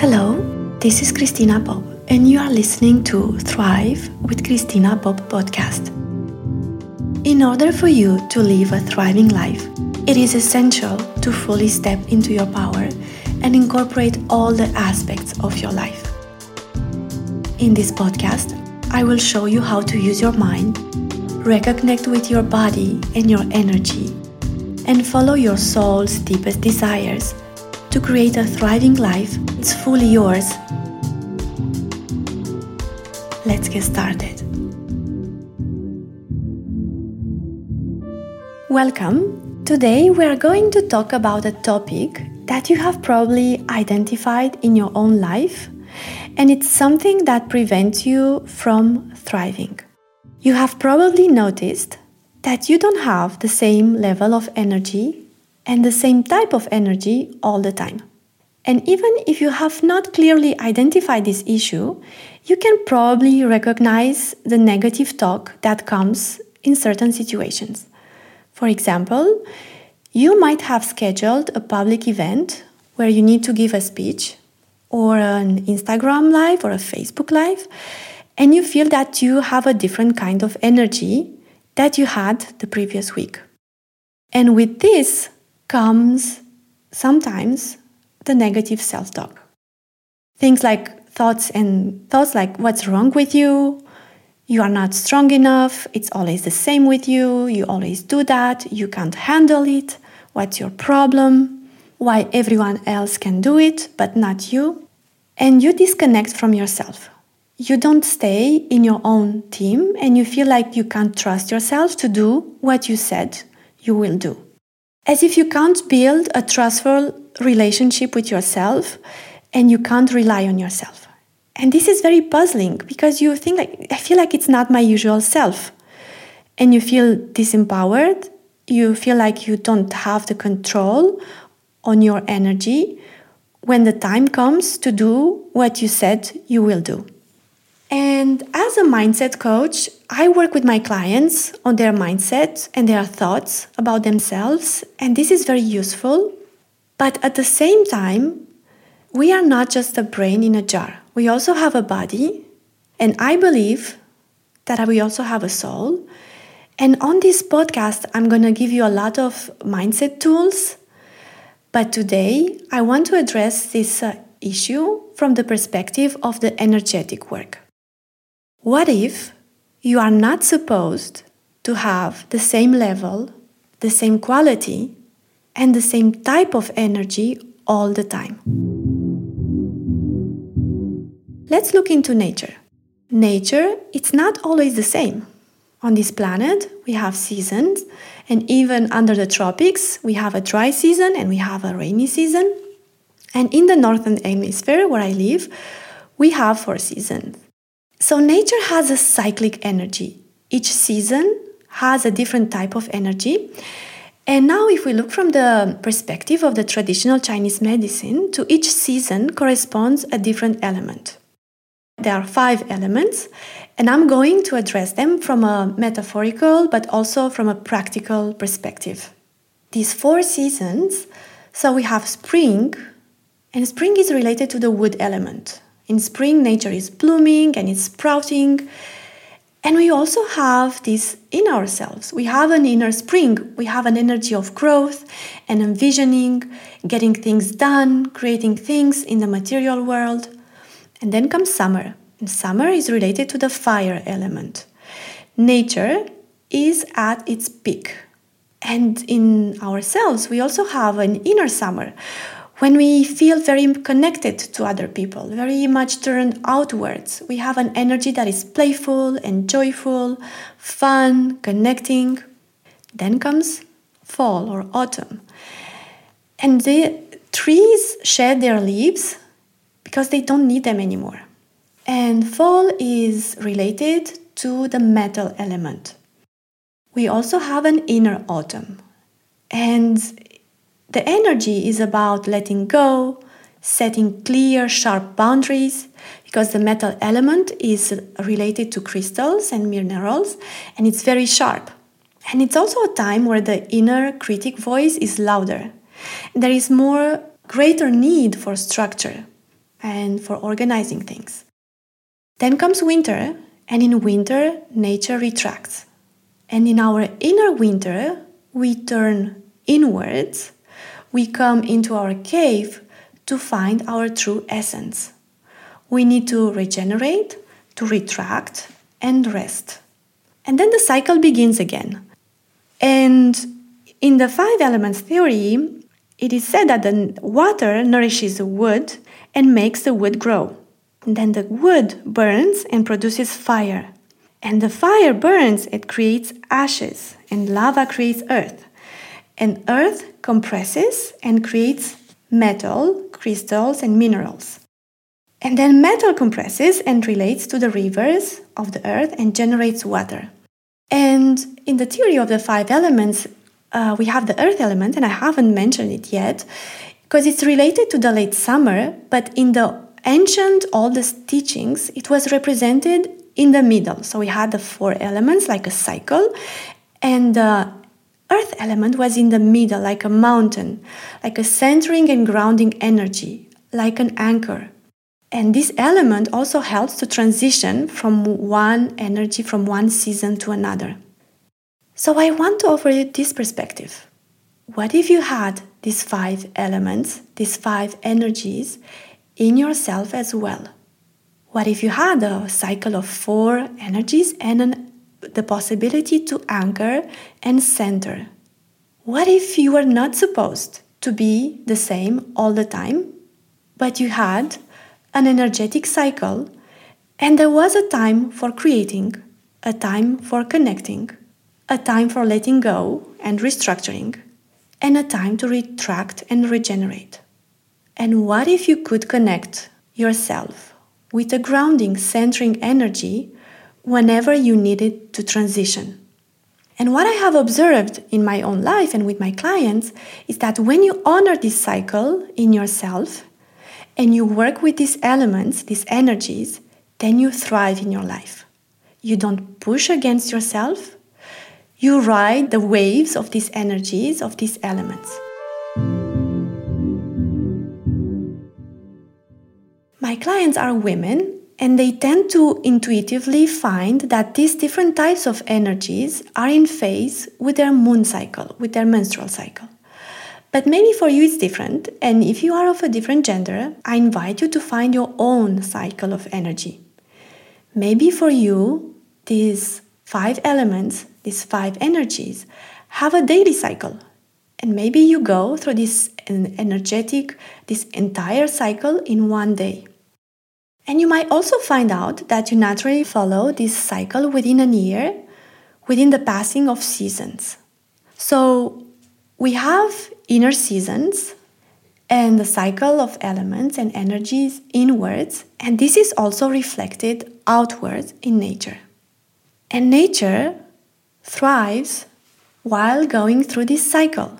Hello, this is Cristina Pop, and you are listening to Thrive with Cristina Pop podcast. In order for you to live a thriving life, it is essential to fully step into your power and incorporate all the aspects of your life. In this podcast, I will show you how to use your mind, reconnect with your body and your energy, and follow your soul's deepest desires to create a thriving life it's fully yours. Let's get started. Welcome. Today we are going to talk about a topic that you have probably identified in your own life, and it's something that prevents you from thriving. You have probably noticed that you don't have the same level of energy and the same type of energy all the time. And even if you have not clearly identified this issue, you can probably recognize the negative talk that comes in certain situations. For example, you might have scheduled a public event where you need to give a speech or an Instagram live or a Facebook live, and you feel that you have a different kind of energy that you had the previous week. And with this, comes sometimes the negative self talk. Things like thoughts and thoughts like what's wrong with you, you are not strong enough, it's always the same with you, you always do that, you can't handle it, what's your problem, why everyone else can do it but not you. And you disconnect from yourself. You don't stay in your own team and you feel like you can't trust yourself to do what you said you will do as if you can't build a trustful relationship with yourself and you can't rely on yourself. And this is very puzzling because you think like I feel like it's not my usual self. And you feel disempowered, you feel like you don't have the control on your energy when the time comes to do what you said you will do. And as a mindset coach, I work with my clients on their mindset and their thoughts about themselves, and this is very useful. But at the same time, we are not just a brain in a jar. We also have a body, and I believe that we also have a soul. And on this podcast, I'm going to give you a lot of mindset tools. But today, I want to address this uh, issue from the perspective of the energetic work. What if you are not supposed to have the same level, the same quality, and the same type of energy all the time? Let's look into nature. Nature, it's not always the same. On this planet, we have seasons, and even under the tropics, we have a dry season and we have a rainy season. And in the northern hemisphere, where I live, we have four seasons. So nature has a cyclic energy. Each season has a different type of energy. And now, if we look from the perspective of the traditional Chinese medicine, to each season corresponds a different element. There are five elements, and I'm going to address them from a metaphorical but also from a practical perspective. These four seasons so we have spring, and spring is related to the wood element. In spring, nature is blooming and it's sprouting. And we also have this in ourselves. We have an inner spring. We have an energy of growth and envisioning, getting things done, creating things in the material world. And then comes summer. And summer is related to the fire element. Nature is at its peak. And in ourselves, we also have an inner summer when we feel very connected to other people, very much turned outwards, we have an energy that is playful and joyful, fun, connecting. Then comes fall or autumn. And the trees shed their leaves because they don't need them anymore. And fall is related to the metal element. We also have an inner autumn. And the energy is about letting go, setting clear, sharp boundaries, because the metal element is related to crystals and minerals, and it's very sharp. And it's also a time where the inner critic voice is louder. There is more greater need for structure. and for organizing things. Then comes winter, and in winter, nature retracts. And in our inner winter, we turn inwards, we come into our cave to find our true essence. We need to regenerate, to retract, and rest. And then the cycle begins again. And in the five elements theory, it is said that the water nourishes the wood and makes the wood grow. And then the wood burns and produces fire. And the fire burns, it creates ashes, and lava creates earth. And earth compresses and creates metal, crystals, and minerals. And then metal compresses and relates to the rivers of the earth and generates water. And in the theory of the five elements, uh, we have the earth element, and I haven't mentioned it yet because it's related to the late summer, but in the ancient oldest teachings, it was represented in the middle. So we had the four elements like a cycle, and the earth element was in the middle, like a mountain, like a centering and grounding energy, like an anchor. And this element also helps to transition from one energy, from one season to another. So I want to offer you this perspective. What if you had these five elements, these five energies in yourself as well? What if you had a cycle of four energies and an, the possibility to anchor and center? What if you were not supposed to be the same all the time, but you had an energetic cycle, and there was a time for creating, a time for connecting, a time for letting go and restructuring, and a time to retract and regenerate. And what if you could connect yourself with a grounding, centering energy whenever you needed to transition? And what I have observed in my own life and with my clients is that when you honor this cycle in yourself and you work with these elements, these energies, then you thrive in your life. You don't push against yourself, you ride the waves of these energies, of these elements. My clients are women and they tend to intuitively find that these different types of energies are in phase with their moon cycle, with their menstrual cycle. But maybe for you it's different, and if you are of a different gender, I invite you to find your own cycle of energy. Maybe for you, these five elements, these five energies, have a daily cycle. And maybe you go through this energetic, this entire cycle in one day. And you might also find out that you naturally follow this cycle within a year, within the passing of seasons. So we have inner seasons and the cycle of elements and energies inwards, and this is also reflected outwards in nature. And nature thrives while going through this cycle.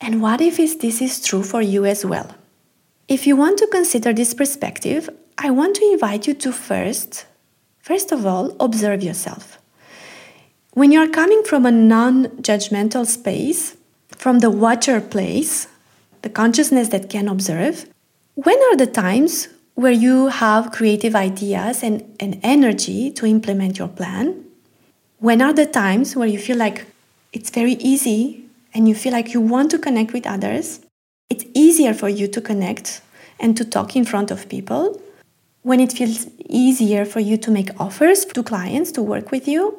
And what if this is true for you as well? If you want to consider this perspective, I want to invite you to first, first of all, observe yourself. When you're coming from a non judgmental space, from the watcher place, the consciousness that can observe, when are the times where you have creative ideas and, and energy to implement your plan? When are the times where you feel like it's very easy and you feel like you want to connect with others? It's easier for you to connect and to talk in front of people. When it feels easier for you to make offers to clients to work with you.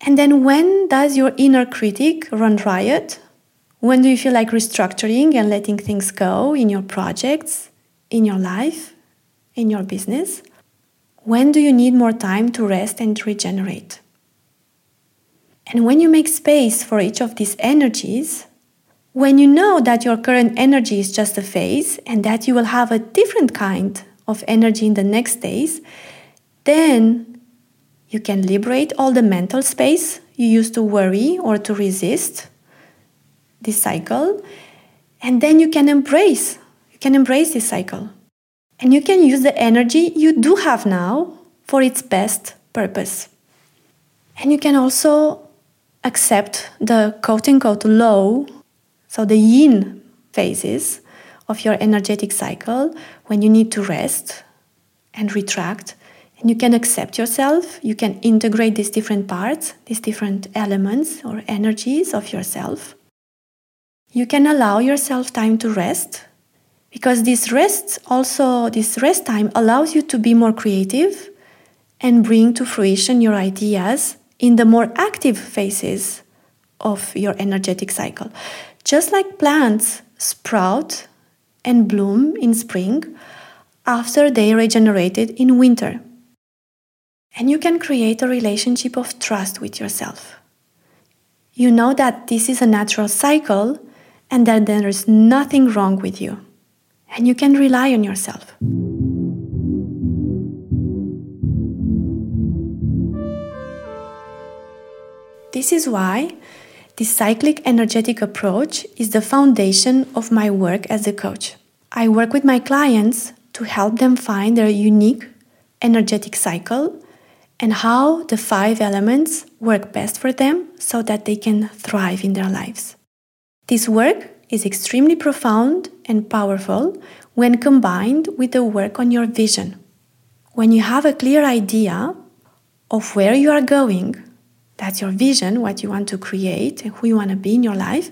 And then when does your inner critic run riot when do you feel like restructuring and letting things go in your projects, in your life, in your business? When do you need more time to rest and regenerate? And when you make space for each of these energies, when you know that your current energy is just a phase and that you will have a different kind of energy in the next days, then you can liberate all the mental space you used to worry or to resist this cycle and then you can embrace you can embrace this cycle. And you can use the energy you do have now for its best purpose. And you can also accept the quote unquote low so the yin phases of your energetic cycle when you need to rest and retract. And you can accept yourself, you can integrate these different parts, these different elements or energies of yourself. You can allow yourself time to rest because this rest also, this rest time allows you to be more creative and bring to fruition your ideas in the more active phases of your energetic cycle. Just like plants sprout and bloom in spring after they regenerated in winter. And you can create a relationship of trust with yourself. You know that this is a natural cycle and that there is nothing wrong with you. And you can rely on yourself. This is why this cyclic energetic approach is the foundation of my work as a coach. I work with my clients to help them find their unique energetic cycle and how the five elements work best for them so that they can thrive in their lives. This work is extremely profound and powerful when combined with the work on your vision. When you have a clear idea of where you are going, that's your vision, what you want to create, who you want to be in your life,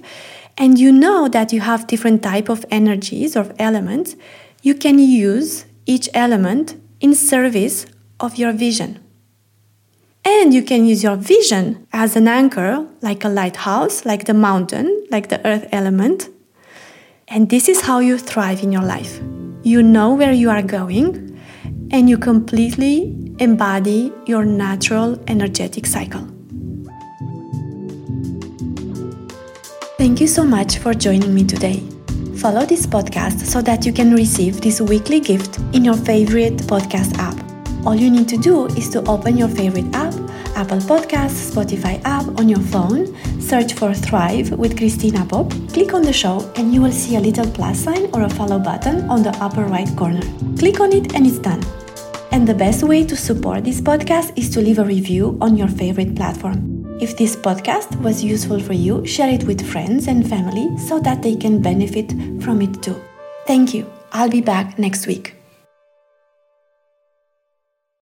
and you know that you have different type of energies or elements, you can use each element in service of your vision. And you can use your vision as an anchor, like a lighthouse, like the mountain, like the earth element. And this is how you thrive in your life. You know where you are going, and you completely embody your natural energetic cycle. Thank you so much for joining me today. Follow this podcast so that you can receive this weekly gift in your favorite podcast app. All you need to do is to open your favorite app, Apple Podcasts, Spotify app on your phone, search for Thrive with Cristina Pop, click on the show, and you will see a little plus sign or a follow button on the upper right corner. Click on it and it's done. And the best way to support this podcast is to leave a review on your favorite platform. If this podcast was useful for you, share it with friends and family so that they can benefit from it too. Thank you. I'll be back next week.